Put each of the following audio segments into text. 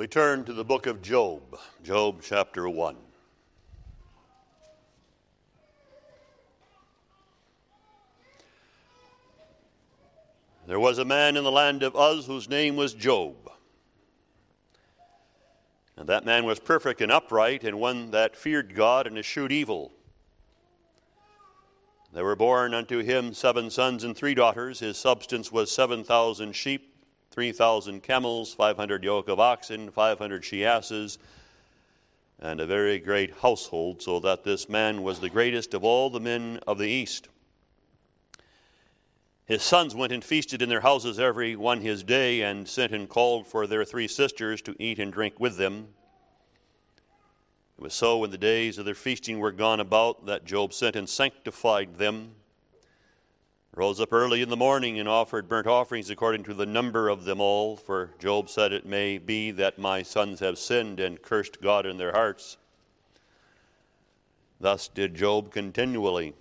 We turn to the book of Job, Job chapter 1. There was a man in the land of Uz whose name was Job. And that man was perfect and upright, and one that feared God and eschewed evil. There were born unto him seven sons and three daughters. His substance was seven thousand sheep, three thousand camels, five hundred yoke of oxen, five hundred she asses, and a very great household, so that this man was the greatest of all the men of the east. His sons went and feasted in their houses every one his day, and sent and called for their three sisters to eat and drink with them. It was so when the days of their feasting were gone about that Job sent and sanctified them, rose up early in the morning and offered burnt offerings according to the number of them all. For Job said, It may be that my sons have sinned and cursed God in their hearts. Thus did Job continually.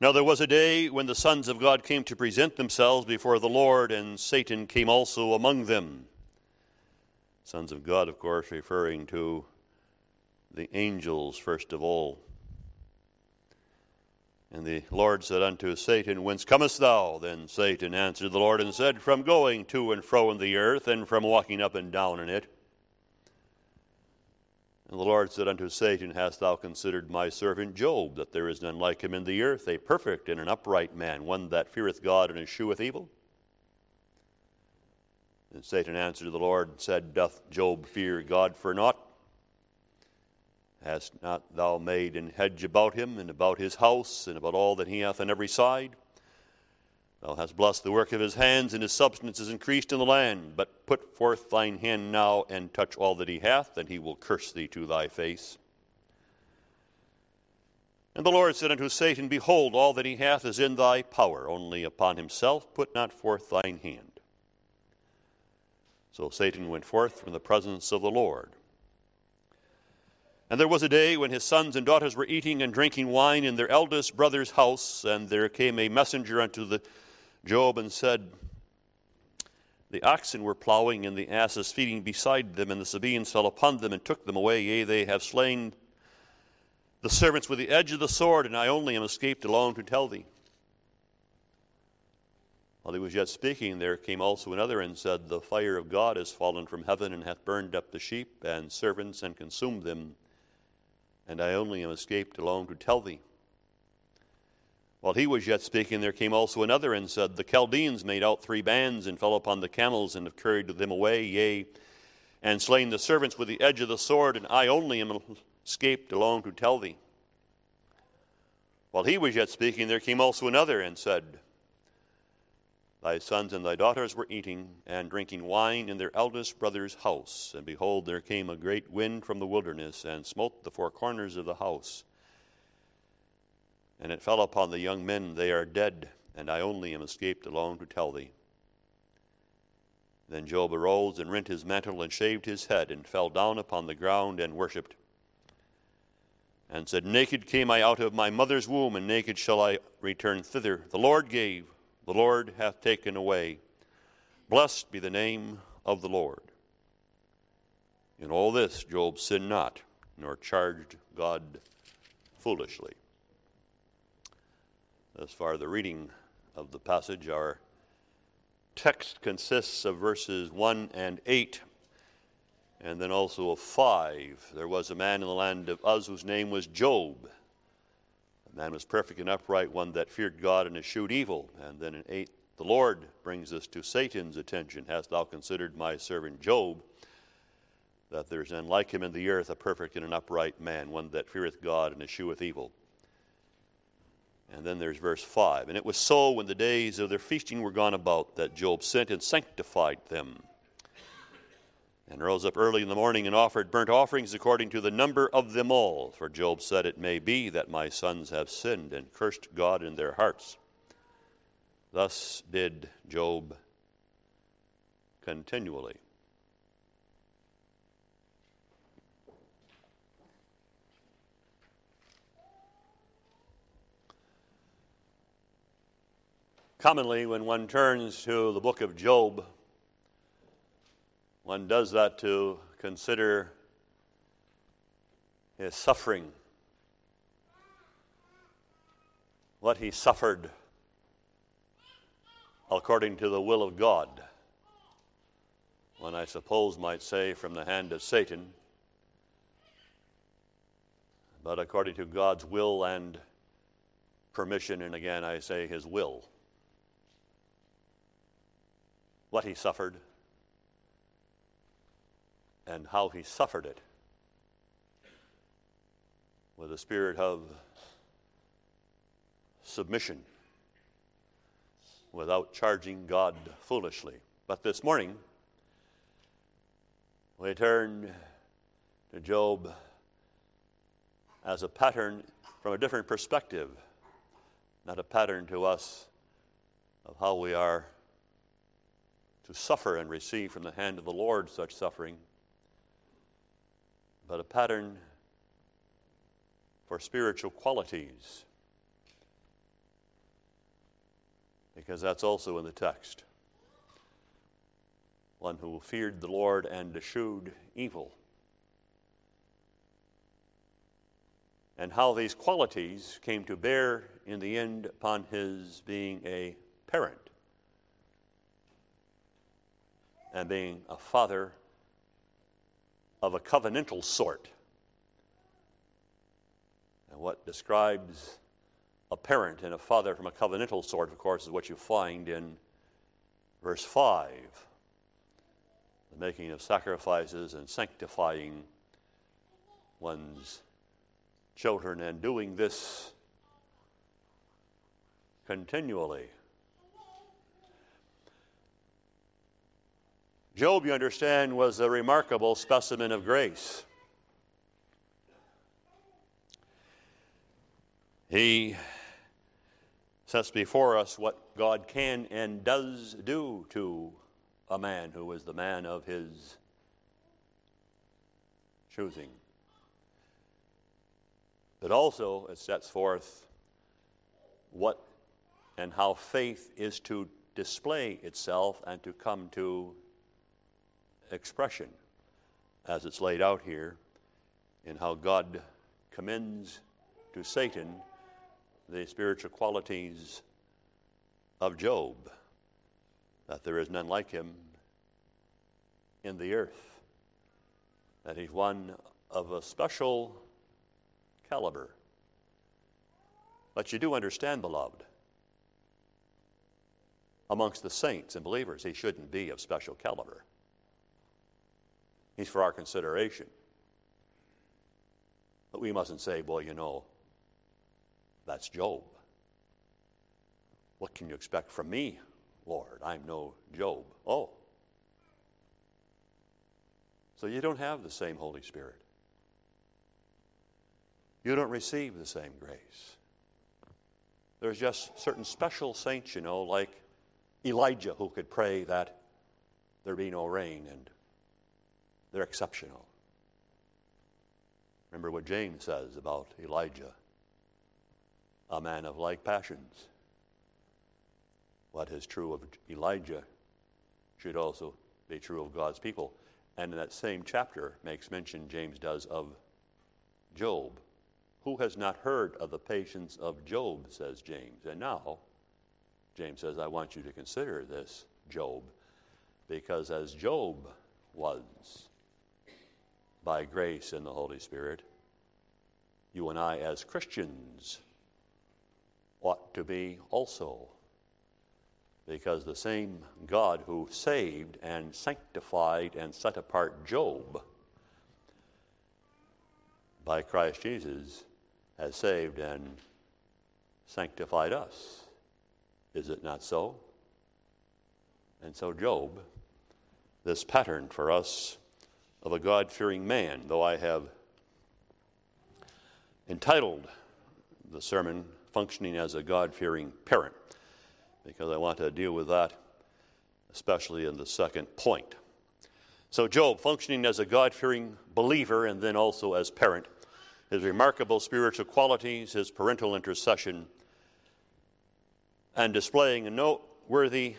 Now there was a day when the sons of God came to present themselves before the Lord, and Satan came also among them. Sons of God, of course, referring to the angels first of all. And the Lord said unto Satan, Whence comest thou? Then Satan answered the Lord and said, From going to and fro in the earth, and from walking up and down in it. And the Lord said unto Satan, Hast thou considered my servant Job, that there is none like him in the earth, a perfect and an upright man, one that feareth God and escheweth evil? And Satan answered the Lord and said, Doth Job fear God for naught? Hast not thou made an hedge about him, and about his house, and about all that he hath on every side? Thou hast blessed the work of his hands, and his substance is increased in the land. But put forth thine hand now, and touch all that he hath, and he will curse thee to thy face. And the Lord said unto Satan, Behold, all that he hath is in thy power, only upon himself put not forth thine hand. So Satan went forth from the presence of the Lord. And there was a day when his sons and daughters were eating and drinking wine in their eldest brother's house, and there came a messenger unto the Job and said, The oxen were plowing and the asses feeding beside them, and the Sabaeans fell upon them and took them away. Yea, they have slain the servants with the edge of the sword, and I only am escaped alone to tell thee. While he was yet speaking, there came also another and said, The fire of God is fallen from heaven and hath burned up the sheep and servants and consumed them, and I only am escaped alone to tell thee. While he was yet speaking, there came also another and said, The Chaldeans made out three bands and fell upon the camels and have carried them away, yea, and slain the servants with the edge of the sword, and I only am escaped alone to tell thee. While he was yet speaking, there came also another and said, Thy sons and thy daughters were eating and drinking wine in their eldest brother's house, and behold, there came a great wind from the wilderness and smote the four corners of the house and it fell upon the young men, They are dead, and I only am escaped alone to tell thee. Then Job arose and rent his mantle and shaved his head, and fell down upon the ground and worshipped, and said, Naked came I out of my mother's womb, and naked shall I return thither. The Lord gave, the Lord hath taken away. Blessed be the name of the Lord. In all this, Job sinned not, nor charged God foolishly. As far the reading of the passage, our text consists of verses 1 and 8, and then also of 5. There was a man in the land of Uz whose name was Job. Man was perfect and upright, one that feared God and eschewed evil. And then in 8, the Lord brings us to Satan's attention. Hast thou considered my servant Job, that there is none like him in the earth, a perfect and an upright man, one that feareth God and escheweth evil? And then there's verse 5. And it was so when the days of their feasting were gone about that Job sent and sanctified them, and rose up early in the morning and offered burnt offerings according to the number of them all. For Job said, It may be that my sons have sinned and cursed God in their hearts. Thus did Job continually. Commonly, when one turns to the book of Job, One does that to consider his suffering, what he suffered according to the will of God. One, I suppose, might say from the hand of Satan, but according to God's will and permission, and again I say his will. What he suffered and how he suffered it with a spirit of submission without charging God foolishly. But this morning, we turn to Job as a pattern from a different perspective, not a pattern to us of how we are to suffer and receive from the hand of the Lord such suffering, but a pattern for spiritual qualities. Because that's also in the text. One who feared the Lord and eschewed evil. and how these qualities came to bear in the end upon his being a parent and being a father of a covenantal sort. And what describes a parent and a father from a covenantal sort, of course, is what you find in verse 5 the making of sacrifices and sanctifying one's children and doing this continually. Job, you understand, was a remarkable specimen of grace. He sets before us what God can and does do to a man who is the man of his choosing. But also, it sets forth what and how faith is to display itself and to come to expression, as it's laid out here, in how God commends to Satan the spiritual qualities of Job, that there is none like him in the earth, that he's one of a special caliber. But you do understand, beloved, amongst the saints and believers, he shouldn't be of special caliber. He's for our consideration. But we mustn't say, well, you know, that's Job. What can you expect from me, Lord? I'm no Job. Oh. So you don't have the same Holy Spirit you don't receive the same grace. There's just certain special saints, you know, like Elijah, who could pray that there be no rain, and they're exceptional. Remember what James says about Elijah a man of like passions. What is true of Elijah should also be true of God's people. And in that same chapter makes mention, James does, of Job. Who has not heard of the patience of Job, says James. And now, James says, I want you to consider this, Job, because as Job was by grace in the Holy Spirit, you and I, as Christians, ought to be also. Because the same God who saved and sanctified and set apart Job by Christ Jesus has saved and sanctified us. Is it not so? And so, Job, this pattern for us of a God fearing man, though I have entitled the sermon Functioning as a God fearing Parent, because I want to deal with that, especially in the second point. So, Job, functioning as a God fearing believer and then also as parent, his remarkable spiritual qualities, his parental intercession, and displaying a noteworthy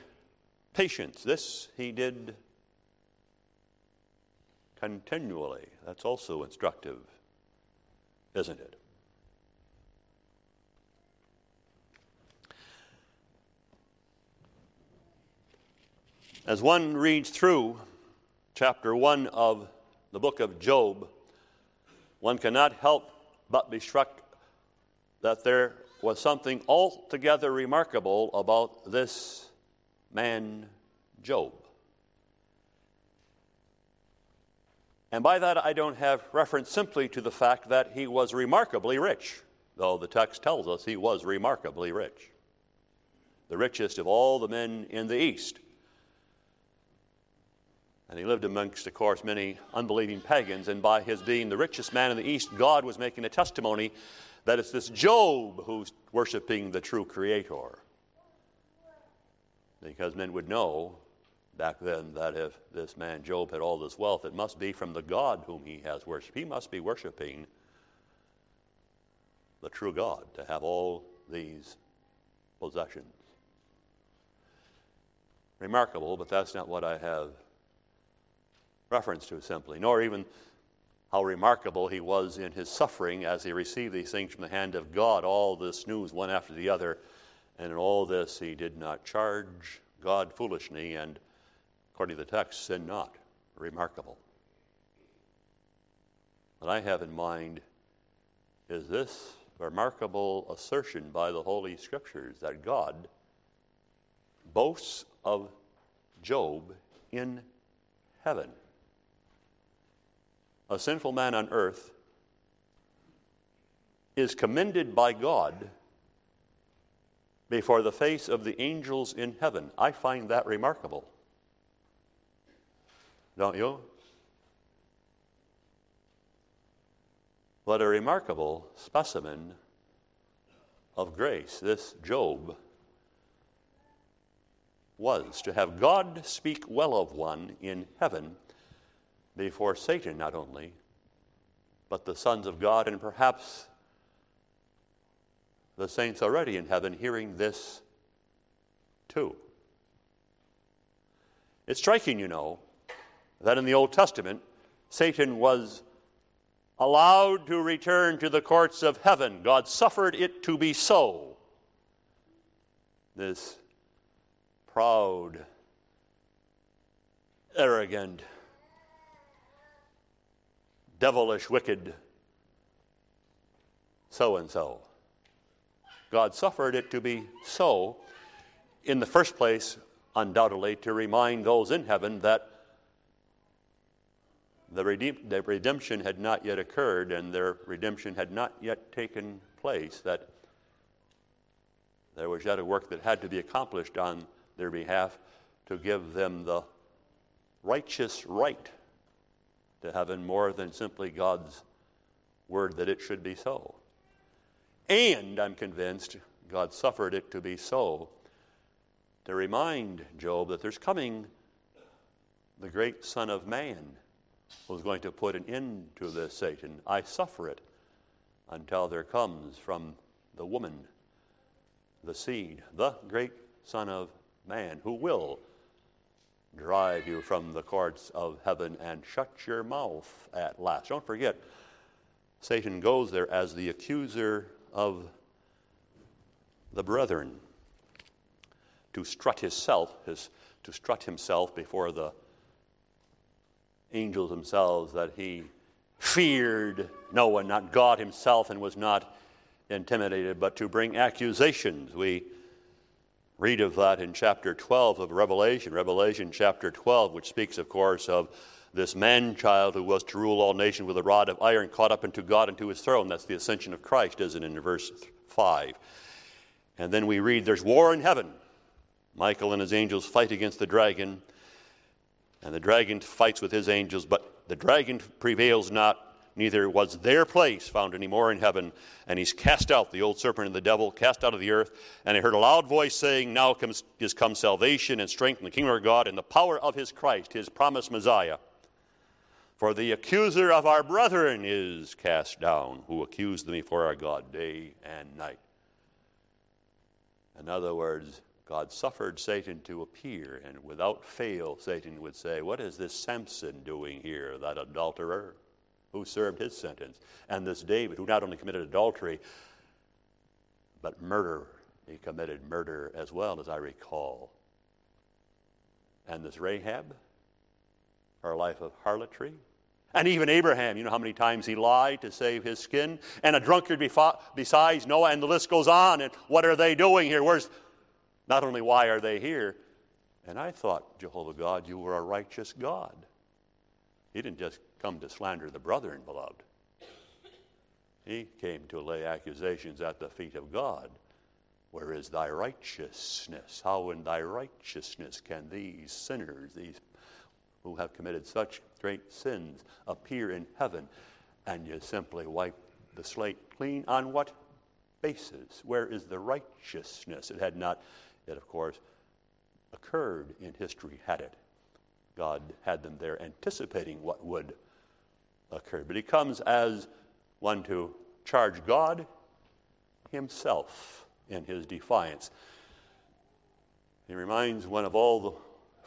patience. This he did continually. That's also instructive, isn't it? As one reads through chapter 1 of the book of Job, one cannot help but be struck that there was something altogether remarkable about this man, Job. And by that, I don't have reference simply to the fact that he was remarkably rich, though the text tells us he was remarkably rich. The richest of all the men in the East. And he lived amongst, of course, many unbelieving pagans. And by his being the richest man in the East, God was making a testimony that it's this Job who's worshiping the true Creator. Because men would know back then that if this man Job had all this wealth, it must be from the God whom he has worshiped. He must be worshiping the true God to have all these possessions. Remarkable, but that's not what I have reference to simply, nor even how remarkable he was in his suffering as he received these things from the hand of God, all this news one after the other. And in all this, he did not charge God foolishly, and according to the text, sin not. Remarkable. What I have in mind is this remarkable assertion by the Holy Scriptures that God boasts of Job in heaven a sinful man on earth, is commended by God before the face of the angels in heaven. I find that remarkable. Don't you? What a remarkable specimen of grace this Job was. To have God speak well of one in heaven before Satan, not only, but the sons of God, and perhaps the saints already in heaven hearing this too. It's striking, you know, that in the Old Testament, Satan was allowed to return to the courts of heaven. God suffered it to be so. This proud, arrogant, devilish, wicked so and so. God suffered it to be so, in the first place, undoubtedly, to remind those in heaven that the, redeem- the redemption had not yet occurred and their redemption had not yet taken place, that there was yet a work that had to be accomplished on their behalf to give them the righteous right to heaven more than simply God's word that it should be so. And I'm convinced God suffered it to be so to remind Job that there's coming the great Son of Man who's going to put an end to this Satan. I suffer it until there comes from the woman the seed, the great Son of Man, who will drive you from the courts of heaven and shut your mouth at last. Don't forget, Satan goes there as the accuser of the brethren to strut himself, his, to strut himself before the angels themselves that he feared no one, not God himself, and was not intimidated, but to bring accusations. We read of that in chapter 12 of Revelation, Revelation chapter 12, which speaks, of course, of this man child who was to rule all nations with a rod of iron caught up into God and to his throne. That's the ascension of Christ, isn't it, in verse 5. And then we read, There's war in heaven. Michael and his angels fight against the dragon, and the dragon fights with his angels, but the dragon prevails not neither was their place found any more in heaven. And he's cast out, the old serpent and the devil, cast out of the earth. And I heard a loud voice saying, Now comes, is come salvation and strength in the kingdom of God and the power of his Christ, his promised Messiah. For the accuser of our brethren is cast down, who accused them before our God day and night. In other words, God suffered Satan to appear, and without fail, Satan would say, What is this Samson doing here, that adulterer who served his sentence? And this David, who not only committed adultery, but murder. He committed murder as well, as I recall. And this Rahab, her life of harlotry, and even Abraham, you know how many times he lied to save his skin? And a drunkard besides Noah, and the list goes on. And what are they doing here? Where's not only why are they here? And I thought, Jehovah God, you were a righteous God. He didn't just come to slander the brethren, beloved. He came to lay accusations at the feet of God. Where is thy righteousness? How in thy righteousness can these sinners, these who have committed such great sins appear in heaven, and you simply wipe the slate clean on what basis? Where is the righteousness? It had not, it of course, occurred in history, had it. God had them there anticipating what would occur. But he comes as one to charge God himself in his defiance. He reminds one of all the,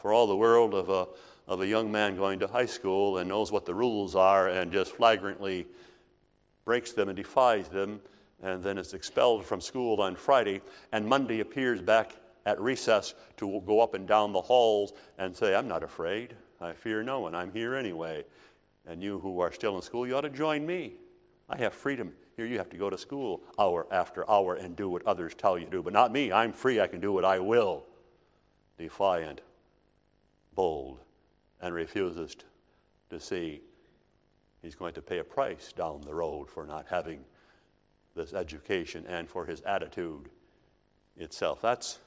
for all the world of a of a young man going to high school and knows what the rules are and just flagrantly breaks them and defies them and then is expelled from school on Friday and Monday appears back at recess to go up and down the halls and say, I'm not afraid. I fear no one. I'm here anyway. And you who are still in school, you ought to join me. I have freedom. Here you have to go to school hour after hour and do what others tell you to do. But not me. I'm free. I can do what I will. Defiant, bold, and refuses to see he's going to pay a price down the road for not having this education and for his attitude itself. That's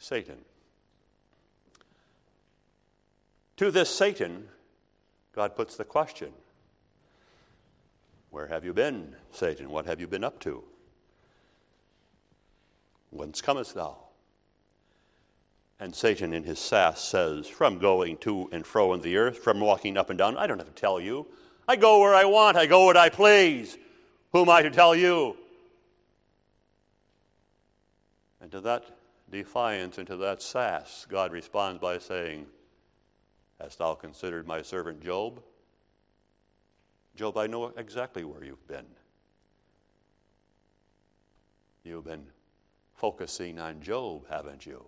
Satan. To this Satan, God puts the question Where have you been, Satan? What have you been up to? Whence comest thou? And Satan, in his sass, says, From going to and fro in the earth, from walking up and down, I don't have to tell you. I go where I want, I go what I please. Who am I to tell you? And to that defiance into that sass, God responds by saying, Hast thou considered my servant Job? Job, I know exactly where you've been. You've been focusing on Job, haven't you?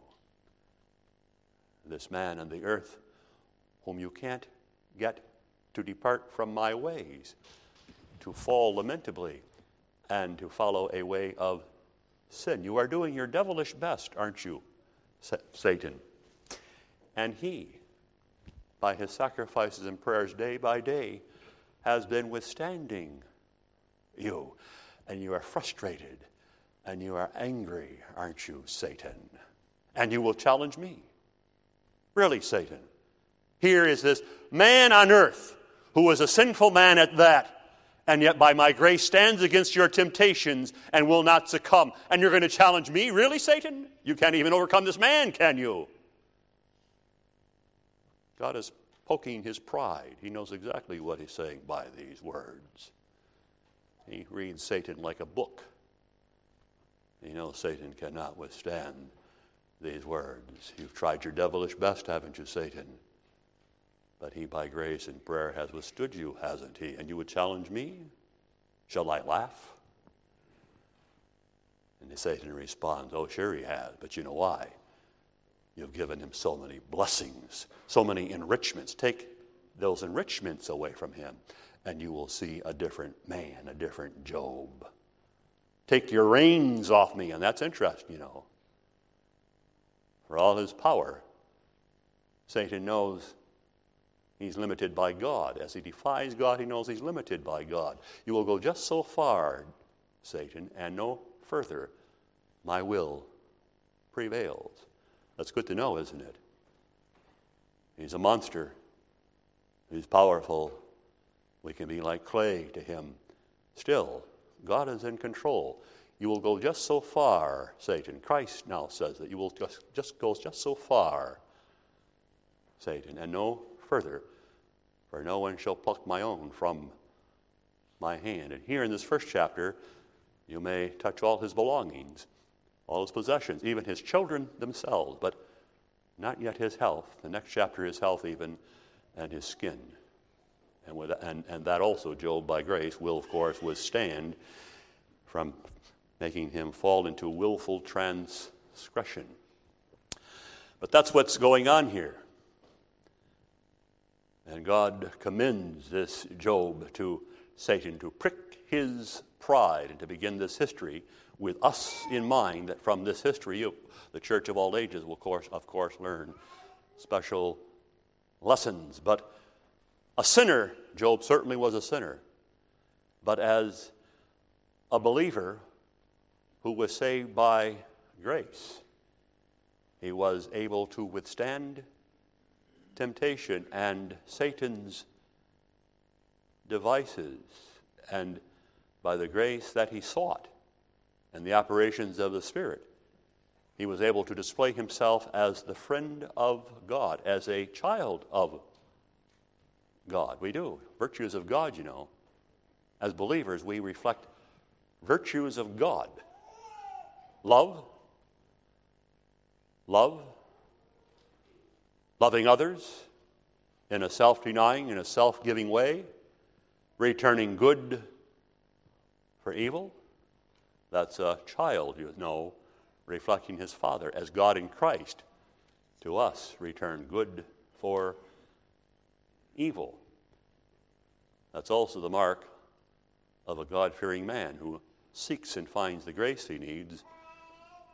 this man on the earth whom you can't get to depart from my ways, to fall lamentably, and to follow a way of sin. You are doing your devilish best, aren't you, Satan? And he, by his sacrifices and prayers day by day, has been withstanding you. And you are frustrated and you are angry, aren't you, Satan? And you will challenge me. Really, Satan. Here is this man on earth who was a sinful man at that, and yet by my grace stands against your temptations and will not succumb. And you're going to challenge me? Really, Satan? You can't even overcome this man, can you? God is poking his pride. He knows exactly what he's saying by these words. He reads Satan like a book. He knows Satan cannot withstand these words. You've tried your devilish best, haven't you, Satan? But he, by grace and prayer, has withstood you, hasn't he? And you would challenge me? Shall I laugh? And Satan responds, Oh, sure he has, but you know why? You've given him so many blessings, so many enrichments. Take those enrichments away from him, and you will see a different man, a different Job. Take your reins off me, and that's interesting, you know for all his power, Satan knows he's limited by God. As he defies God, he knows he's limited by God. You will go just so far, Satan, and no further. My will prevails. That's good to know, isn't it? He's a monster. He's powerful. We can be like clay to him. Still, God is in control. You will go just so far, Satan. Christ now says that you will just, just go just so far, Satan, and no further, for no one shall pluck my own from my hand. And here in this first chapter, you may touch all his belongings. all his possessions, even his children themselves, but not yet his health. The next chapter is health, even, and his skin. And, with, and, and that also, Job, by grace, will, of course, withstand from making him fall into willful transgression. But that's what's going on here. And God commends this Job to Satan to prick his pride and to begin this history with us in mind that from this history the church of all ages will of course, of course learn special lessons. But a sinner job certainly was a sinner. But as a believer who was saved by grace he was able to withstand temptation and satan's devices and by the grace that he sought and the operations of the Spirit, he was able to display himself as the friend of God, as a child of God. We do. Virtues of God, you know. As believers, we reflect virtues of God love, love, loving others in a self denying, in a self giving way, returning good for evil. That's a child, you know, reflecting his father as God in Christ to us return good for evil. That's also the mark of a God fearing man who seeks and finds the grace he needs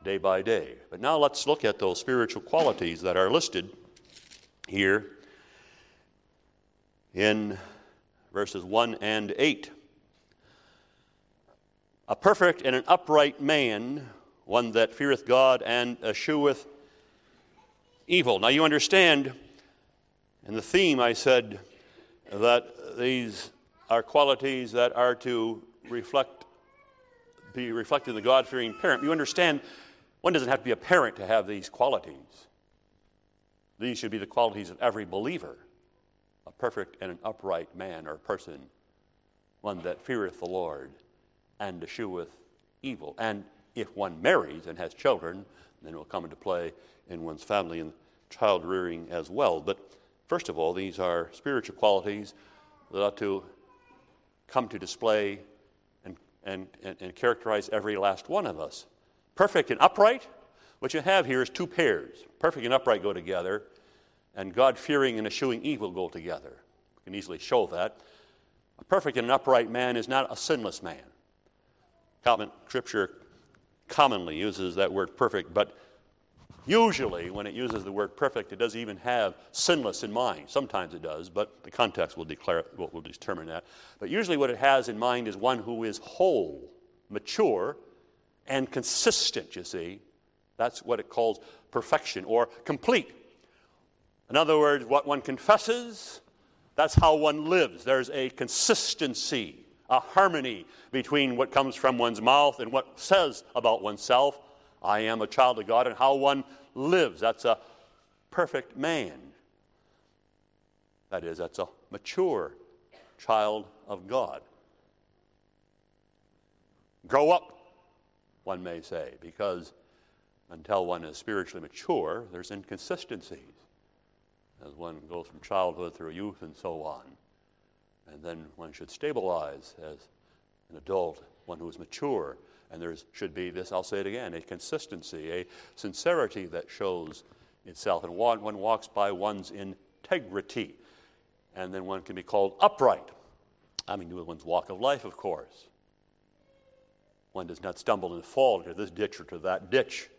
day by day. But now let's look at those spiritual qualities that are listed here in verses 1 and 8. A perfect and an upright man, one that feareth God and escheweth evil. Now you understand, in the theme I said that these are qualities that are to reflect, be reflected in the God fearing parent. You understand, one doesn't have to be a parent to have these qualities. These should be the qualities of every believer a perfect and an upright man or person, one that feareth the Lord and escheweth evil. And if one marries and has children, then it will come into play in one's family and child rearing as well. But first of all, these are spiritual qualities that ought to come to display and, and, and, characterize every last one of us. Perfect and upright, what you have here is two pairs. Perfect and upright go together, and God fearing and eschewing evil go together. You can easily show that. A perfect and an upright man is not a sinless man. Common, scripture commonly uses that word perfect, but usually when it uses the word perfect, it doesn't even have sinless in mind. Sometimes it does, but the context will declare what will determine that. But usually what it has in mind is one who is whole, mature, and consistent, you see. That's what it calls perfection or complete. In other words, what one confesses, that's how one lives. There's a consistency a harmony between what comes from one's mouth and what says about oneself. I am a child of God, and how one lives. That's a perfect man. That is, that's a mature child of God. Grow up, one may say, because until one is spiritually mature, there's inconsistencies as one goes from childhood through youth and so on and then one should stabilize as an adult, one who is mature. And there should be this, I'll say it again, a consistency, a sincerity that shows itself. And one, one walks by one's integrity. And then one can be called upright. I mean, with one's walk of life, of course. One does not stumble and fall into this ditch or to that ditch.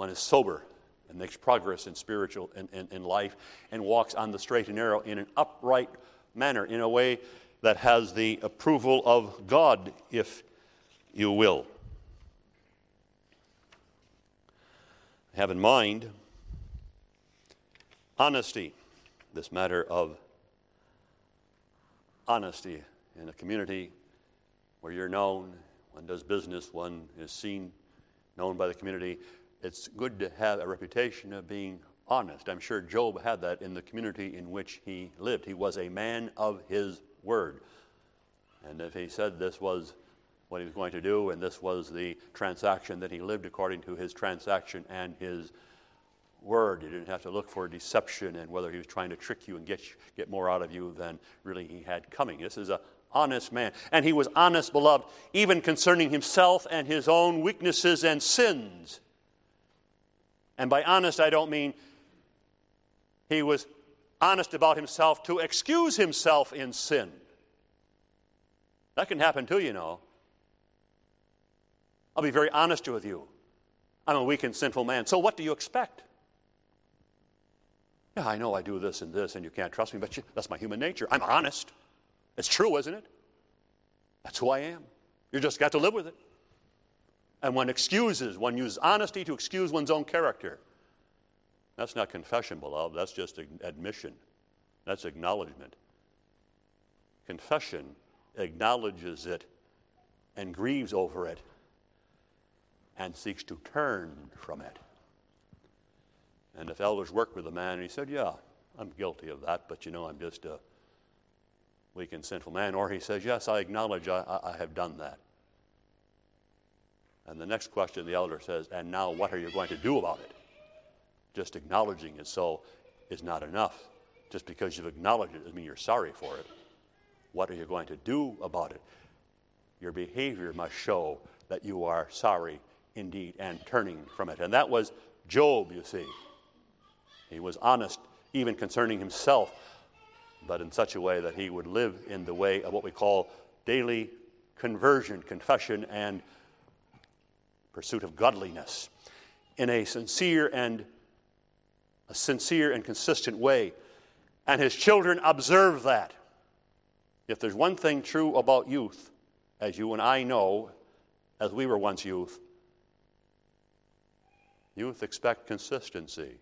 One is sober and makes progress in spiritual in, in, in life and walks on the straight and narrow in an upright manner, in a way that has the approval of God, if you will. Have in mind honesty, this matter of honesty in a community where you're known, one does business, one is seen, known by the community. It's good to have a reputation of being honest. I'm sure Job had that in the community in which he lived. He was a man of his word. And if he said this was what he was going to do, and this was the transaction that he lived according to his transaction and his word. You didn't have to look for deception and whether he was trying to trick you and get, get more out of you than really he had coming. This is an honest man. And he was honest, beloved, even concerning himself and his own weaknesses and sins. And by honest, I don't mean he was honest about himself to excuse himself in sin. That can happen too, you know. I'll be very honest with you. I'm a weak and sinful man. So what do you expect? Yeah, I know I do this and this, and you can't trust me, but you, that's my human nature. I'm honest. It's true, isn't it? That's who I am. You just got to live with it. And one excuses, one uses honesty to excuse one's own character. That's not confession, beloved. That's just admission. That's acknowledgement. Confession acknowledges it and grieves over it and seeks to turn from it. And if elders worked with a man and he said, Yeah, I'm guilty of that, but you know, I'm just a weak and sinful man, or he says, Yes, I acknowledge I, I have done that. And the next question the elder says, And now what are you going to do about it? Just acknowledging it so is not enough. Just because you've acknowledged it doesn't mean you're sorry for it. What are you going to do about it? Your behavior must show that you are sorry indeed and turning from it. And that was Job, you see. He was honest even concerning himself, but in such a way that he would live in the way of what we call daily conversion, confession, and pursuit of godliness in a sincere and a sincere and consistent way. And his children observe that. If there's one thing true about youth, as you and I know, as we were once youth, youth expect consistency.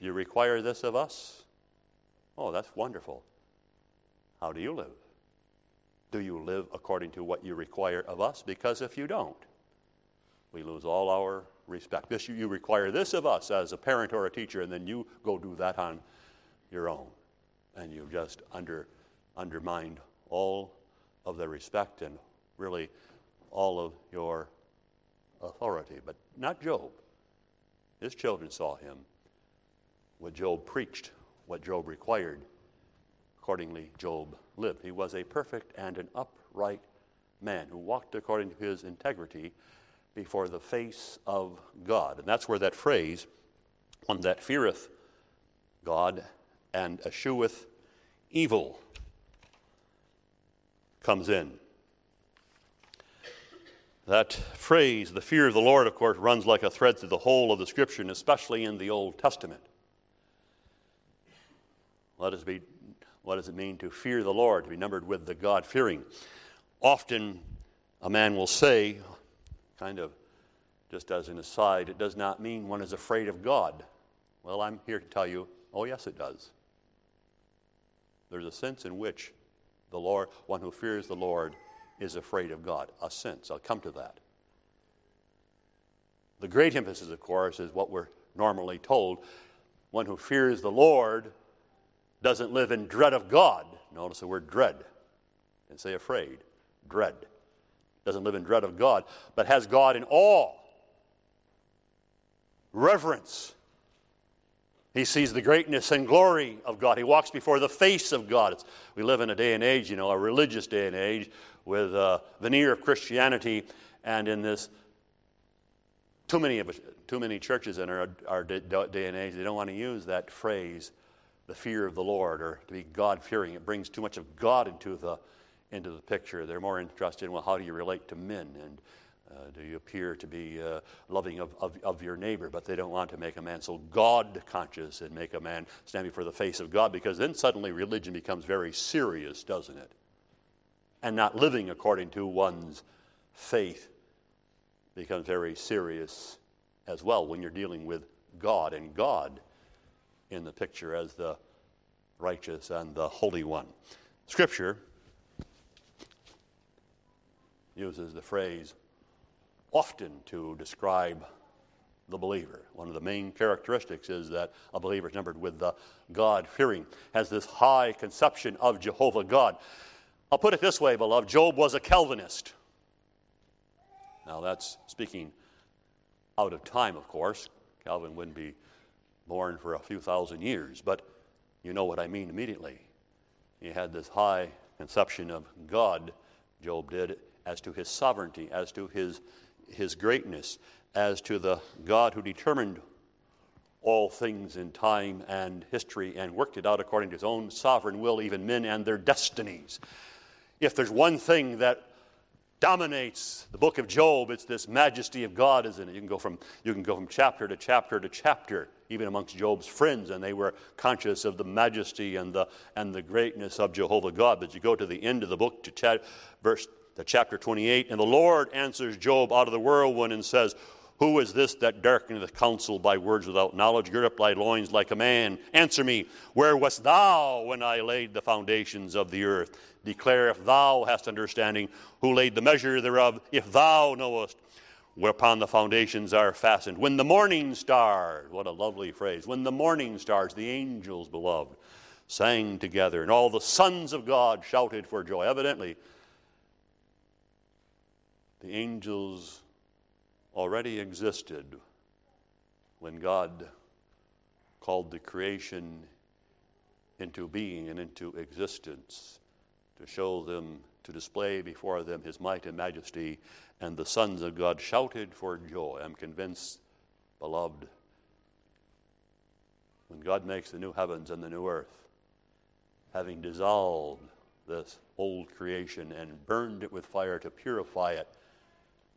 You require this of us? Oh, that's wonderful. How do you live? Do you live according to what you require of us? Because if you don't, we lose all our respect. This, you require this of us as a parent or a teacher, and then you go do that on your own. And you've just under, undermined all of the respect and really all of your authority. But not Job. His children saw him. What Job preached, what Job required, accordingly, Job lived. He was a perfect and an upright man who walked according to his integrity before the face of God. And that's where that phrase, one that feareth God and escheweth evil, comes in. That phrase, the fear of the Lord, of course, runs like a thread through the whole of the Scripture, and especially in the Old Testament. Let us be, what does it mean to fear the Lord, to be numbered with the God fearing? Often a man will say, kind of just as an aside, it does not mean one is afraid of God. Well, I'm here to tell you, oh, yes, it does. There's a sense in which the Lord, one who fears the Lord, is afraid of God. A sense. I'll come to that. The great emphasis, of course, is what we're normally told. One who fears the Lord doesn't live in dread of God. Notice the word dread. And say afraid. Dread doesn't live in dread of God, but has God in awe, reverence. He sees the greatness and glory of God. He walks before the face of God. It's, we live in a day and age, you know, a religious day and age with a veneer of Christianity, and in this, too many of too many churches in our, our day and age, they don't want to use that phrase, the fear of the Lord, or to be God fearing. It brings too much of God into the into the picture. They're more interested in, well, how do you relate to men? And uh, do you appear to be uh, loving of, of, of, your neighbor? But they don't want to make a man so God conscious and make a man stand before the face of God because then suddenly religion becomes very serious, doesn't it? And not living according to one's faith becomes very serious as well when you're dealing with God and God in the picture as the righteous and the holy one. Scripture uses the phrase often to describe the believer. One of the main characteristics is that a believer is numbered with the God fearing, has this high conception of Jehovah God. I'll put it this way, beloved Job was a Calvinist. Now, that's speaking out of time, of course. Calvin wouldn't be born for a few thousand years, but you know what I mean immediately. He had this high conception of God, Job did, as to his sovereignty, as to his, his greatness, as to the God who determined all things in time and history and worked it out according to his own sovereign will, even men and their destinies. If there's one thing that dominates the book of Job. It's this majesty of God, isn't it? You can go from, you can go from chapter to chapter to chapter, even amongst Job's friends, and they were conscious of the majesty and the, and the greatness of Jehovah God. But you go to the end of the book, to cha- verse to chapter 28, and the Lord answers Job out of the whirlwind and says, who is this that darkeneth the counsel by words without knowledge? Gird up thy loins like a man. Answer me, where wast thou when I laid the foundations of the earth? Declare if thou hast understanding, who laid the measure thereof, if thou knowest whereupon the foundations are fastened. When the morning stars, what a lovely phrase, when the morning stars, the angels beloved, sang together, and all the sons of God shouted for joy. Evidently, the angels already existed when God called the creation into being and into existence to show them, to display before them his might and majesty. And the sons of God shouted for joy. I'm convinced, beloved, when God makes the new heavens and the new earth, having dissolved this old creation and burned it with fire to purify it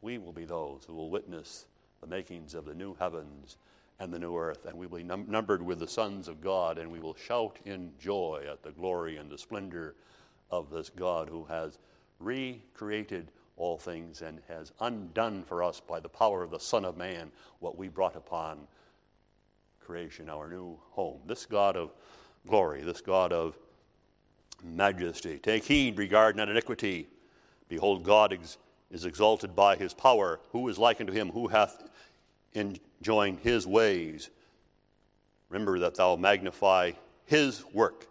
we will be those who will witness the makings of the new heavens and the new earth, and we will be num- numbered with the sons of God, and we will shout in joy at the glory and the splendor of this God who has recreated all things and has undone for us by the power of the Son of Man what we brought upon creation, our new home. This God of glory, this God of majesty. Take heed, regard not iniquity. Behold, God ex- is exalted by his power. Who is like unto him? Who hath enjoined his ways? Remember that thou magnify his work.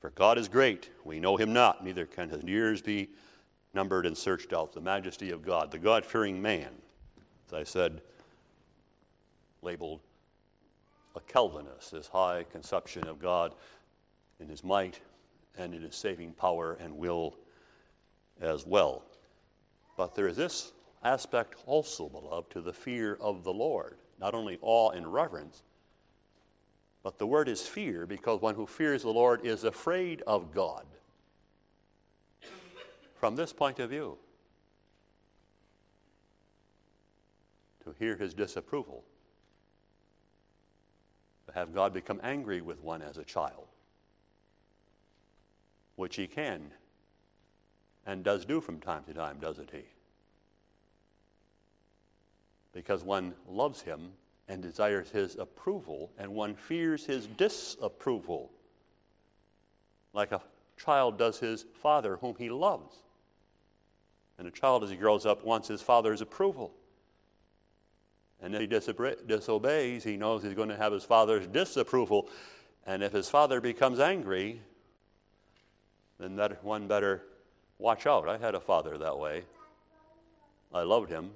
For God is great, we know him not, neither can his years be numbered and searched out. The majesty of God, the God fearing man, as I said, labeled a Calvinist, this high conception of God in his might and in his saving power and will as well. But there is this aspect also, beloved, to the fear of the Lord. Not only awe and reverence, but the word is fear because one who fears the Lord is afraid of God. From this point of view, to hear his disapproval, to have God become angry with one as a child, which he can and does do from time to time, doesn't he? Because one loves him and desires his approval, and one fears his disapproval, like a child does his father whom he loves. And a child, as he grows up, wants his father's approval. And if he disobeys, he knows he's going to have his father's disapproval. And if his father becomes angry, then that one better watch out. I had a father that way. I loved him,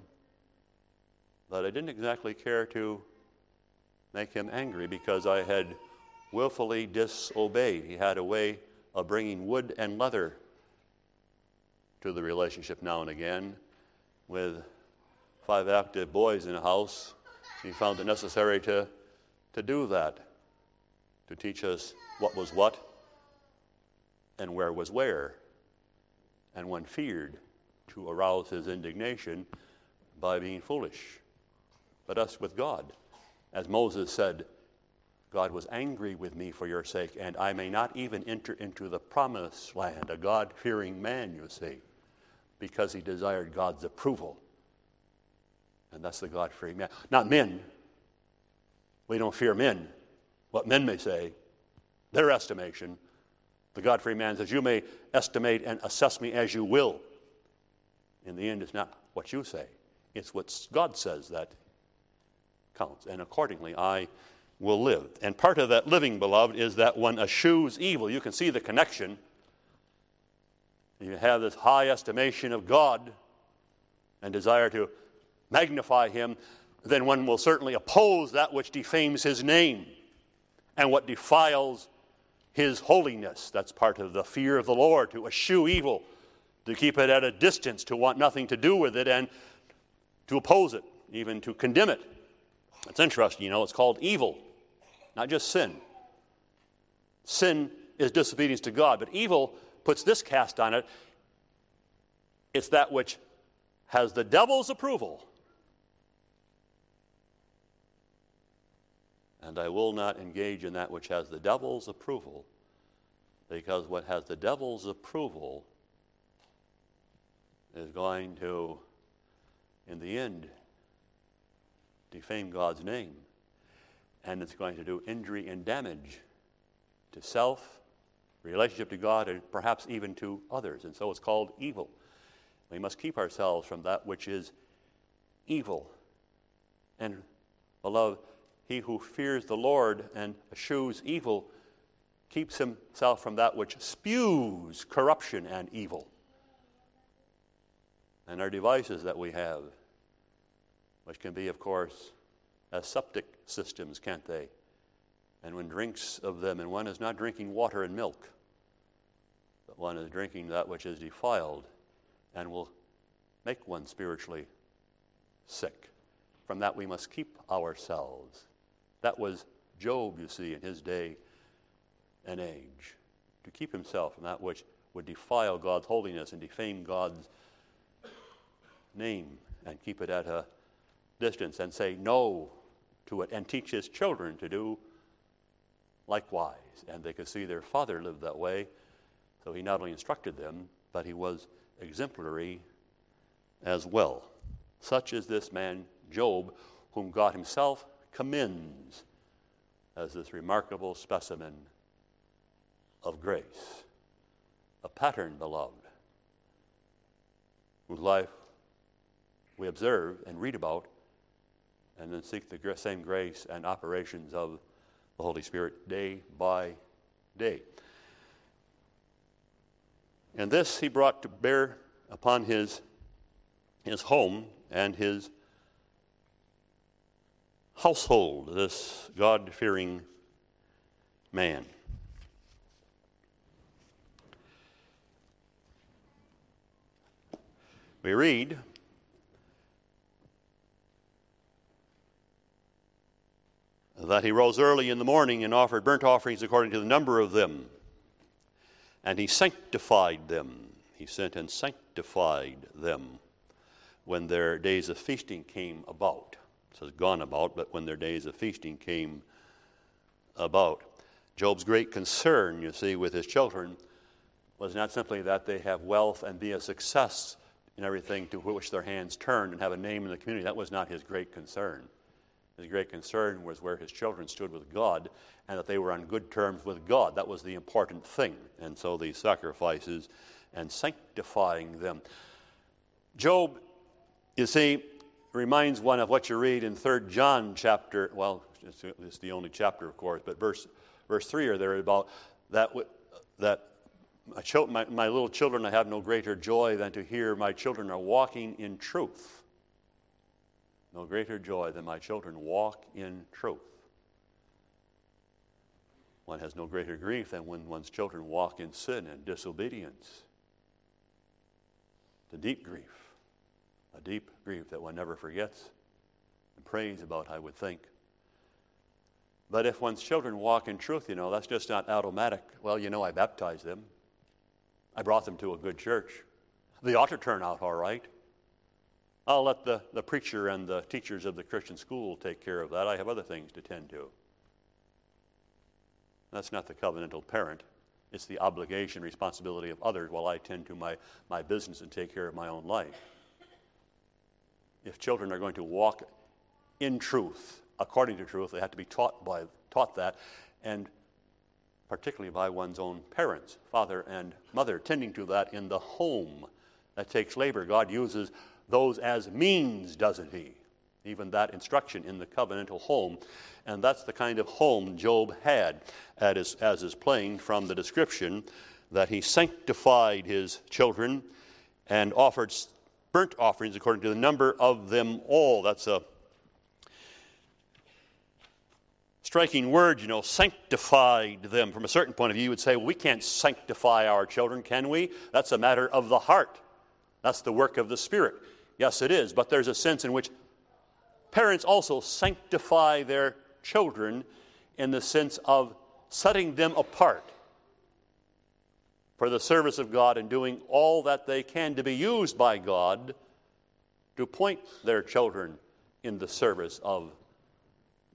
but I didn't exactly care to make him angry because I had willfully disobeyed. He had a way of bringing wood and leather to the relationship now and again. With five active boys in a house, he found it necessary to, to do that, to teach us what was what and where was where and one feared to arouse his indignation by being foolish. But us with God. As Moses said, God was angry with me for your sake, and I may not even enter into the promised land, a God fearing man, you see, because he desired God's approval. And that's the God fearing man. Not men. We don't fear men, what men may say, their estimation, the God fearing man says, You may estimate and assess me as you will. In the end, it's not what you say, it's what God says that counts. And accordingly, I will live. And part of that living, beloved, is that one eschews evil. You can see the connection. You have this high estimation of God, and desire to magnify him, then one will certainly oppose that which defames his name and what defiles his holiness. That's part of the fear of the Lord, to eschew evil, to keep it at a distance, to want nothing to do with it, and to oppose it, even to condemn it. It's interesting, you know, it's called evil, not just sin. Sin is disobedience to God, but evil puts this cast on it it's that which has the devil's approval. And I will not engage in that which has the devil's approval, because what has the devil's approval is going to, in the end, defame God's name. And it's going to do injury and damage to self, relationship to God, and perhaps even to others. And so it's called evil. We must keep ourselves from that which is evil. And, beloved, he who fears the Lord and eschews evil keeps himself from that which spews corruption and evil. And our devices that we have, which can be, of course, as septic systems, can't they? And one drinks of them, and one is not drinking water and milk, but one is drinking that which is defiled and will make one spiritually sick. From that, we must keep ourselves. That was Job, you see, in his day and age, to keep himself from that which would defile God's holiness and defame God's name and keep it at a distance and say no to it and teach his children to do likewise. And they could see their father lived that way. So he not only instructed them, but he was exemplary as well. Such is this man, Job, whom God himself commends as this remarkable specimen of grace, a pattern, beloved, whose life we observe and read about and then seek the same grace and operations of the Holy Spirit day by day. And this he brought to bear upon his, his home and his household, this God fearing man. We read that he rose early in the morning and offered burnt offerings according to the number of them and he sanctified them. He sent and sanctified them when their days of feasting came about. Says gone about, but when their days of feasting came about. Job's great concern, you see, with his children was not simply that they have wealth and be a success in everything to which their hands turned and have a name in the community. That was not his great concern. His great concern was where his children stood with God and that they were on good terms with God. That was the important thing. And so these sacrifices and sanctifying them. Job, you see, reminds one of what you read in 3 John chapter, well, it's the only chapter, of course, but verse, verse 3 or there about that, that my, my little children, I have no greater joy than to hear my children are walking in truth no greater joy than my children walk in truth. One has no greater grief than when one's children walk in sin and disobedience. The deep grief, a deep grief that one never forgets and prays about, I would think. But if one's children walk in truth, you know, that's just not automatic. Well, you know, I baptized them. I brought them to a good church. They ought to turn out all right. I'll let the, the preacher and the teachers of the Christian school take care of that. I have other things to tend to. That's not the covenantal parent. It's the obligation, responsibility of others while I tend to my, my business and take care of my own life. If children are going to walk in truth, according to truth, they have to be taught, by, taught that, and particularly by one's own parents, father and mother, tending to that in the home. That takes labor. God uses those as means, doesn't he? Even that instruction in the covenantal home. And that's the kind of home Job had, as, as is plain from the description that he sanctified his children and offered burnt offerings according to the number of them all. That's a striking word, you know, sanctified them. From a certain point of view, you would say, well, we can't sanctify our children, can we? That's a matter of the heart. That's the work of the Spirit. Yes, it is, but there's a sense in which parents also sanctify their children in the sense of setting them apart for the service of God and doing all that they can to be used by God to point their children in the service of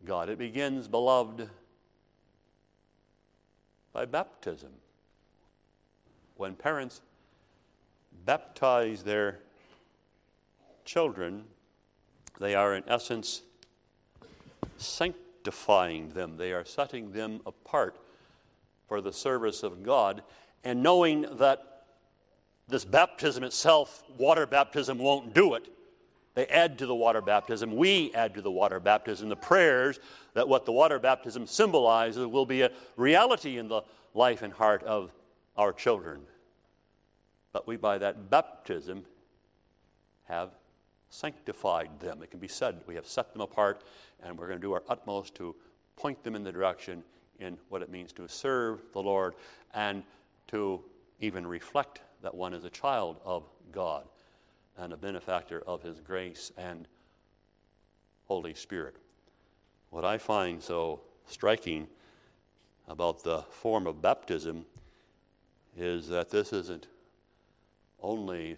God. It begins, beloved, by baptism. When parents baptize their children, they are in essence sanctifying them, they are setting them apart for the service of God, and knowing that this baptism itself, water baptism, won't do it. They add to the water baptism. We add to the water baptism. The prayers that what the water baptism symbolizes will be a reality in the life and heart of our children. But we, by that baptism, have sanctified them. It can be said we have set them apart, and we're going to do our utmost to point them in the direction in what it means to serve the Lord and to even reflect that one is a child of God and a benefactor of His grace and Holy Spirit. What I find so striking about the form of baptism is that this isn't only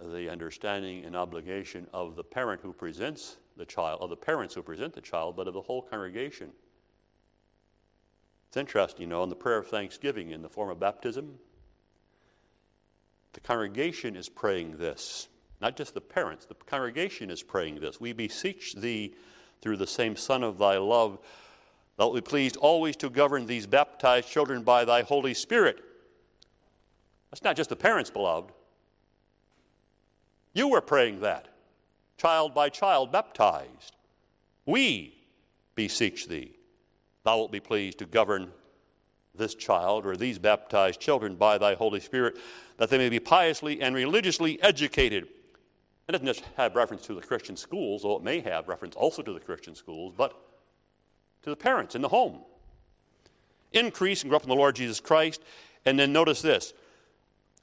the understanding and obligation of the parent who presents the child, of the parents who present the child, but of the whole congregation. It's interesting, you know, in the prayer of thanksgiving in the form of baptism, the congregation is praying this. Not just the parents, the congregation is praying this. We beseech thee through the same Son of thy love, thou be pleased always to govern these baptized children by thy Holy Spirit. That's not just the parents, beloved. You were praying that, child by child baptized. We beseech thee, thou wilt be pleased to govern this child or these baptized children by thy Holy Spirit, that they may be piously and religiously educated. It doesn't just have reference to the Christian schools, though it may have reference also to the Christian schools, but to the parents in the home. Increase and grow up in the Lord Jesus Christ. And then notice this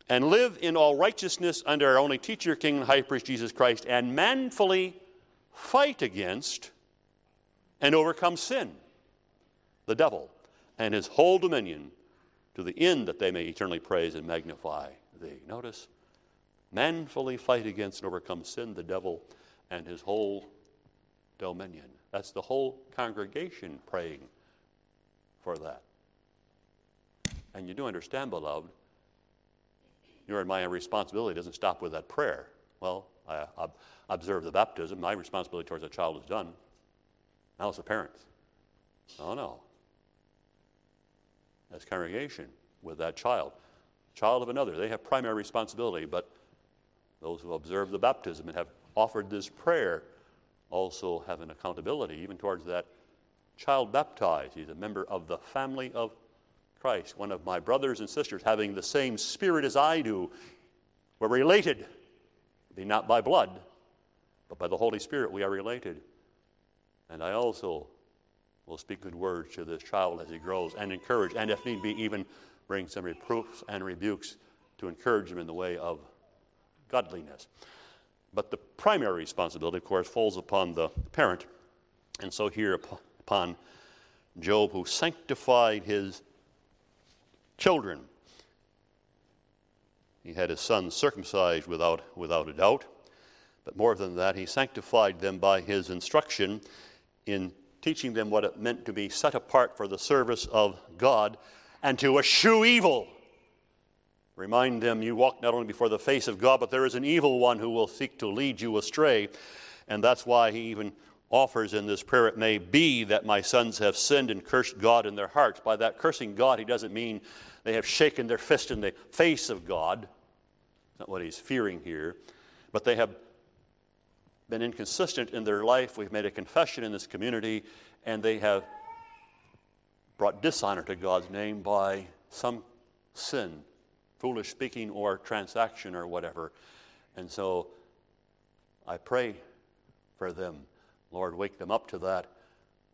and live in all righteousness under our only teacher, King, and High Priest Jesus Christ, and manfully fight against and overcome sin, the devil, and his whole dominion to the end that they may eternally praise and magnify thee. Notice, manfully fight against and overcome sin, the devil, and his whole dominion. That's the whole congregation praying for that. And you do understand, beloved, your and my responsibility doesn't stop with that prayer. Well, I, I observe the baptism. My responsibility towards a child is done. Now it's the parents. Oh, no as congregation with that child. Child of another, they have primary responsibility, but those who observe the baptism and have offered this prayer also have an accountability even towards that child baptized. He's a member of the family of Christ, one of my brothers and sisters having the same spirit as I do. We're related, be not by blood, but by the Holy Spirit we are related. And I also will speak good words to this child as he grows and encourage, and if need be, even bring some reproofs and rebukes to encourage him in the way of godliness. But the primary responsibility, of course, falls upon the parent. And so here upon Job, who sanctified his children. He had his sons circumcised without, without a doubt. But more than that, he sanctified them by his instruction in teaching them what it meant to be set apart for the service of God and to eschew evil. Remind them you walk not only before the face of God, but there is an evil one who will seek to lead you astray. And that's why he even offers in this prayer it may be that my sons have sinned and cursed God in their hearts. By that cursing God, he doesn't mean they have shaken their fist in the face of God. That's not what he's fearing here. But they have been inconsistent in their life. We've made a confession in this community, and they have brought dishonor to God's name by some sin, foolish speaking or transaction or whatever. And so I pray for them. Lord, wake them up to that,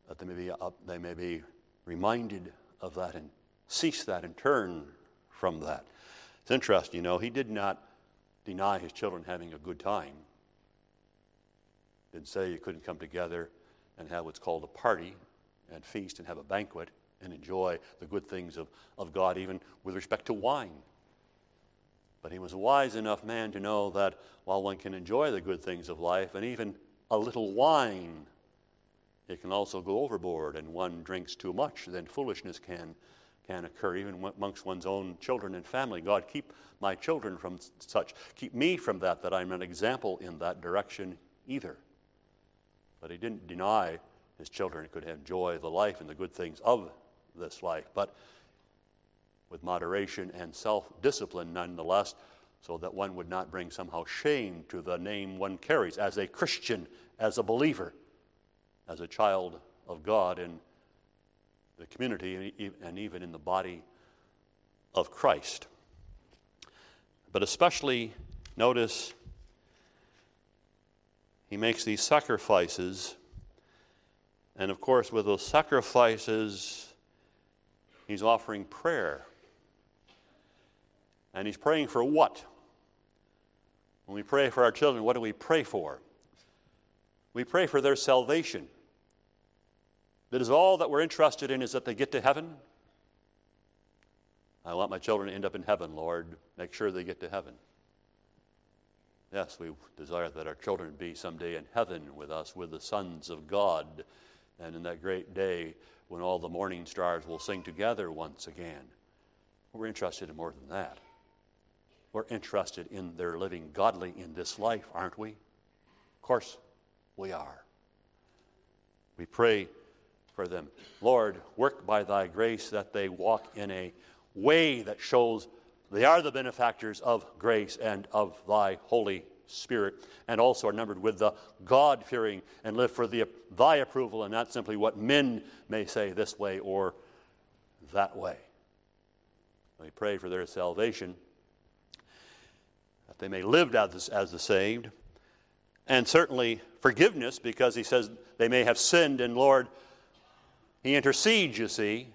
that they may be, up, they may be reminded of that and cease that and turn from that. It's interesting, you know, he did not deny his children having a good time. Didn't say you couldn't come together and have what's called a party and feast and have a banquet and enjoy the good things of, of God, even with respect to wine. But he was a wise enough man to know that while one can enjoy the good things of life and even a little wine, it can also go overboard, and one drinks too much, then foolishness can, can occur, even amongst one's own children and family. God, keep my children from such. Keep me from that, that I'm an example in that direction either. But he didn't deny his children could enjoy the life and the good things of this life, but with moderation and self discipline nonetheless, so that one would not bring somehow shame to the name one carries as a Christian, as a believer, as a child of God in the community and even in the body of Christ. But especially notice he makes these sacrifices. And of course, with those sacrifices, he's offering prayer. And he's praying for what? When we pray for our children, what do we pray for? We pray for their salvation. That is all that we're interested in is that they get to heaven. I want my children to end up in heaven, Lord. Make sure they get to heaven. Yes, we desire that our children be someday in heaven with us, with the sons of God, and in that great day when all the morning stars will sing together once again. We're interested in more than that. We're interested in their living godly in this life, aren't we? Of course, we are. We pray for them. Lord, work by thy grace that they walk in a way that shows they are the benefactors of grace and of thy Holy Spirit, and also are numbered with the God fearing and live for the, thy approval and not simply what men may say this way or that way. We pray for their salvation, that they may live as, as the saved, and certainly forgiveness, because he says they may have sinned, and Lord, he intercedes, you see.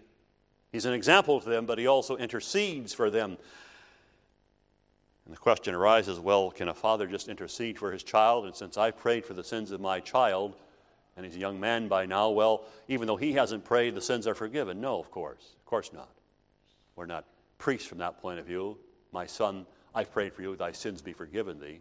He's an example to them, but he also intercedes for them and the question arises well, can a father just intercede for his child? And since I prayed for the sins of my child, and he's a young man by now, well, even though he hasn't prayed, the sins are forgiven. No, of course. Of course not. We're not priests from that point of view. My son, I've prayed for you, thy sins be forgiven thee.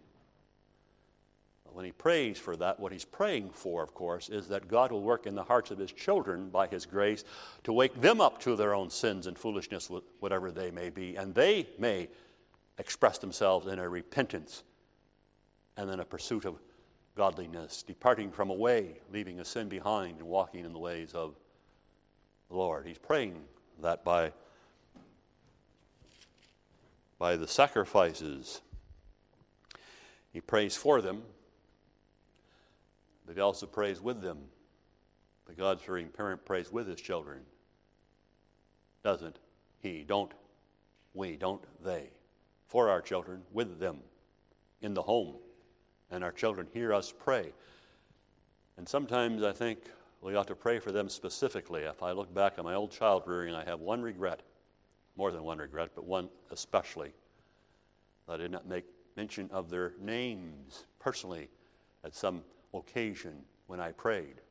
But when he prays for that, what he's praying for, of course, is that God will work in the hearts of his children by his grace to wake them up to their own sins and foolishness, whatever they may be, and they may express themselves in a repentance and then a pursuit of godliness, departing from a way, leaving a sin behind, and walking in the ways of the Lord. He's praying that by, by the sacrifices, he prays for them, but he also prays with them. The God fearing parent prays with his children. Doesn't he? Don't we? Don't they? For our children with them in the home. And our children hear us pray. And sometimes I think we ought to pray for them specifically. If I look back on my old child rearing, I have one regret, more than one regret, but one especially. I did not make mention of their names personally at some occasion when I prayed.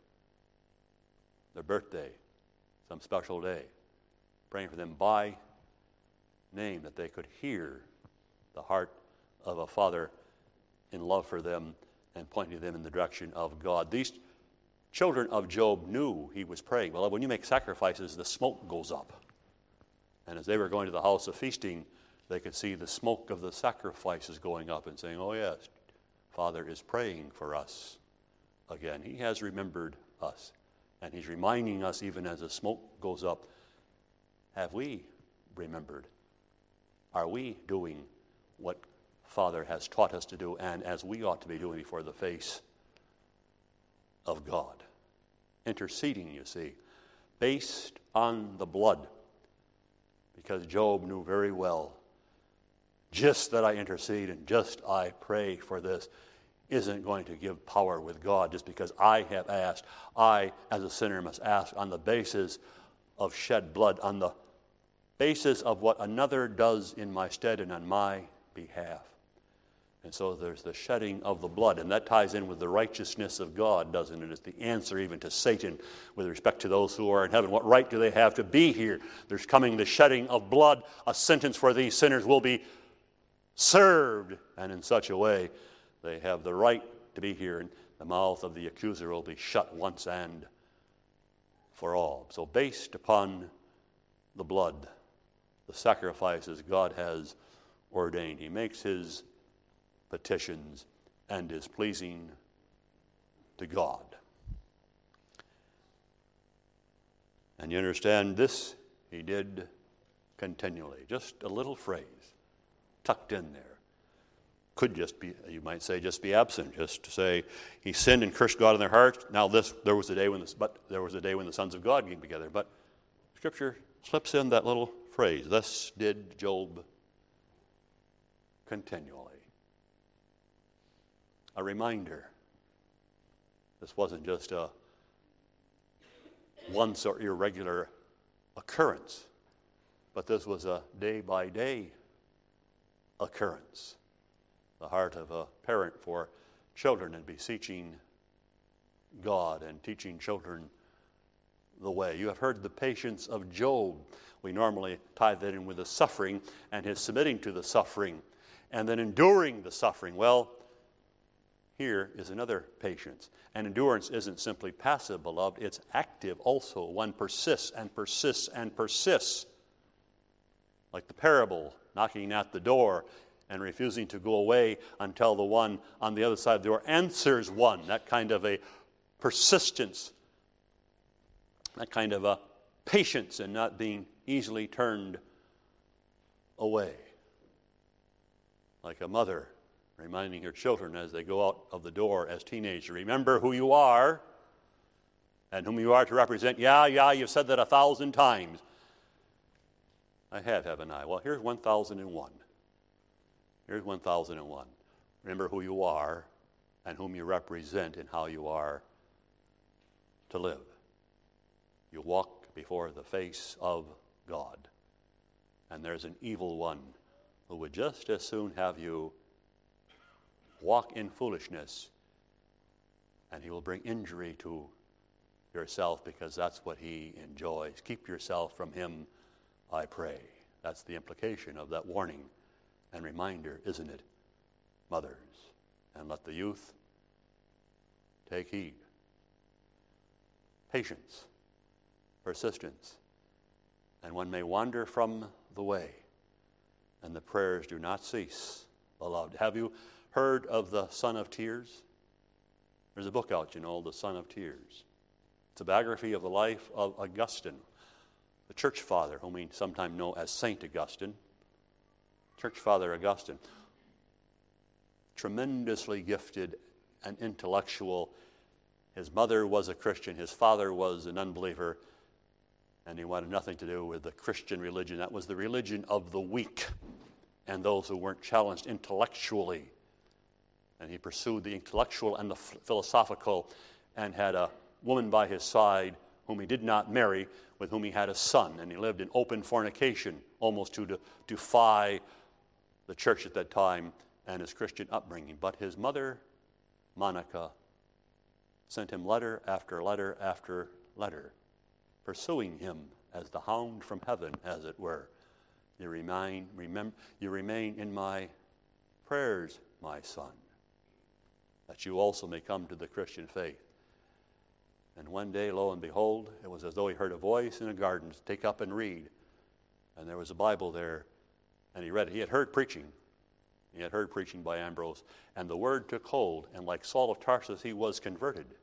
Their birthday, some special day. Praying for them by name that they could hear the heart of a father in love for them and pointing them in the direction of God. These children of Job knew he was praying. Well, when you make sacrifices, the smoke goes up. And as they were going to the house of feasting, they could see the smoke of the sacrifices going up and saying, Oh, yes, Father is praying for us again. He has remembered us. And He's reminding us, even as the smoke goes up, have we remembered? Are we doing what Father has taught us to do and as we ought to be doing before the face of God. Interceding, you see, based on the blood, because Job knew very well just that I intercede and just I pray for this isn't going to give power with God just because I have asked. I, as a sinner, must ask on the basis of shed blood, on the basis of what another does in my stead and on my behalf. And so there's the shedding of the blood, and that ties in with the righteousness of God, doesn't it? It's the answer even to Satan with respect to those who are in heaven. What right do they have to be here? There's coming the shedding of blood, a sentence for these sinners will be served, and in such a way they have the right to be here, and the mouth of the accuser will be shut once and for all. So, based upon the blood, the sacrifices God has ordained, He makes His petitions and is pleasing to God. And you understand this he did continually. Just a little phrase tucked in there. Could just be, you might say, just be absent. Just to say he sinned and cursed God in their hearts. Now this, there was a day when the, but there was a day when the sons of God came together. But Scripture slips in that little phrase. Thus did Job continually a reminder. This wasn't just a once or irregular occurrence, but this was a day by day occurrence. The heart of a parent for children and beseeching God and teaching children the way. You have heard the patience of Job. We normally tie that in with the suffering and his submitting to the suffering and then enduring the suffering. Well, here is another patience. And endurance isn't simply passive, beloved, it's active also. One persists and persists and persists. Like the parable knocking at the door and refusing to go away until the one on the other side of the door answers one. That kind of a persistence, that kind of a patience in not being easily turned away. Like a mother reminding her children as they go out of the door as teenagers remember who you are and whom you are to represent. Yeah, yeah, you've said that a thousand times. I have, haven't I? Well, here's 1001. Here's 1001. Remember who you are and whom you represent and how you are to live. You walk before the face of God, and there's an evil one who would just as soon have you walk in foolishness, and he will bring injury to yourself because that's what he enjoys. Keep yourself from him, I pray. That's the implication of that warning and reminder, isn't it, mothers? And let the youth take heed. Patience, persistence, and one may wander from the way, and the prayers do not cease, beloved. Have you heard of the Son of Tears? There's a book out, you know, The Son of Tears. It's a biography of the life of Augustine, the church father, whom we sometimes know as Saint Augustine. Church Father Augustine. Tremendously gifted and intellectual. His mother was a Christian, his father was an unbeliever, and he wanted nothing to do with the Christian religion. That was the religion of the weak and those who weren't challenged intellectually and he pursued the intellectual and the philosophical and had a woman by his side whom he did not marry, with whom he had a son. And he lived in open fornication, almost to defy the church at that time and his Christian upbringing. But his mother, Monica, sent him letter after letter after letter, pursuing him as the hound from heaven, as it were. You remain, remember, you remain in my prayers, my son that you also may come to the Christian faith. And one day, lo and behold, it was as though he heard a voice in a garden to take up and read. And there was a Bible there, and he read it. He had heard preaching. He had heard preaching by Ambrose, and the word took hold, and like Saul of Tarsus, he was converted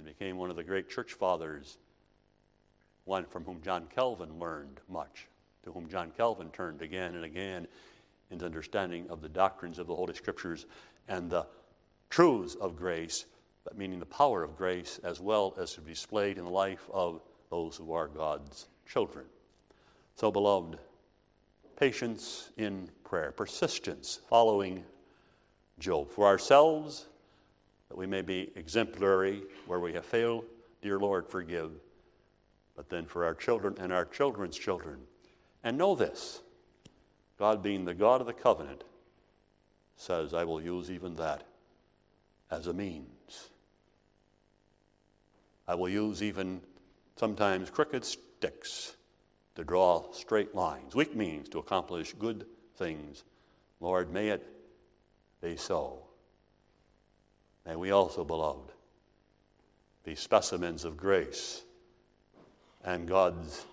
and became one of the great church fathers, one from whom John Calvin learned much, to whom John Calvin turned again and again in his understanding of the doctrines of the Holy Scriptures and the truths of grace, but meaning the power of grace as well as to be displayed in the life of those who are God's children. So, beloved, patience in prayer, persistence following Job. For ourselves, that we may be exemplary where we have failed, dear Lord, forgive. But then for our children and our children's children. And know this God, being the God of the covenant, says, I will use even that as a means. I will use even sometimes crooked sticks to draw straight lines, weak means to accomplish good things. Lord, may it be so. May we also, beloved, be specimens of grace and God's,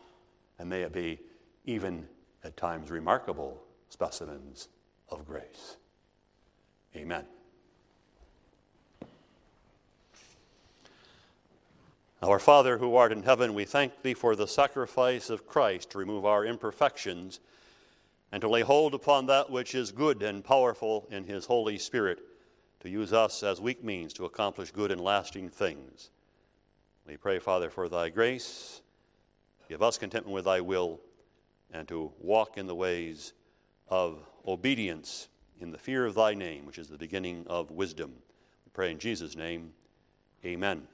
and may it be even at times remarkable specimens of grace. Amen. Our Father who art in heaven, we thank thee for the sacrifice of Christ to remove our imperfections and to lay hold upon that which is good and powerful in his Holy Spirit to use us as weak means to accomplish good and lasting things. We pray, Father, for thy grace. Give us contentment with thy will and to walk in the ways of obedience in the fear of thy name, which is the beginning of wisdom. We pray in Jesus' name. Amen.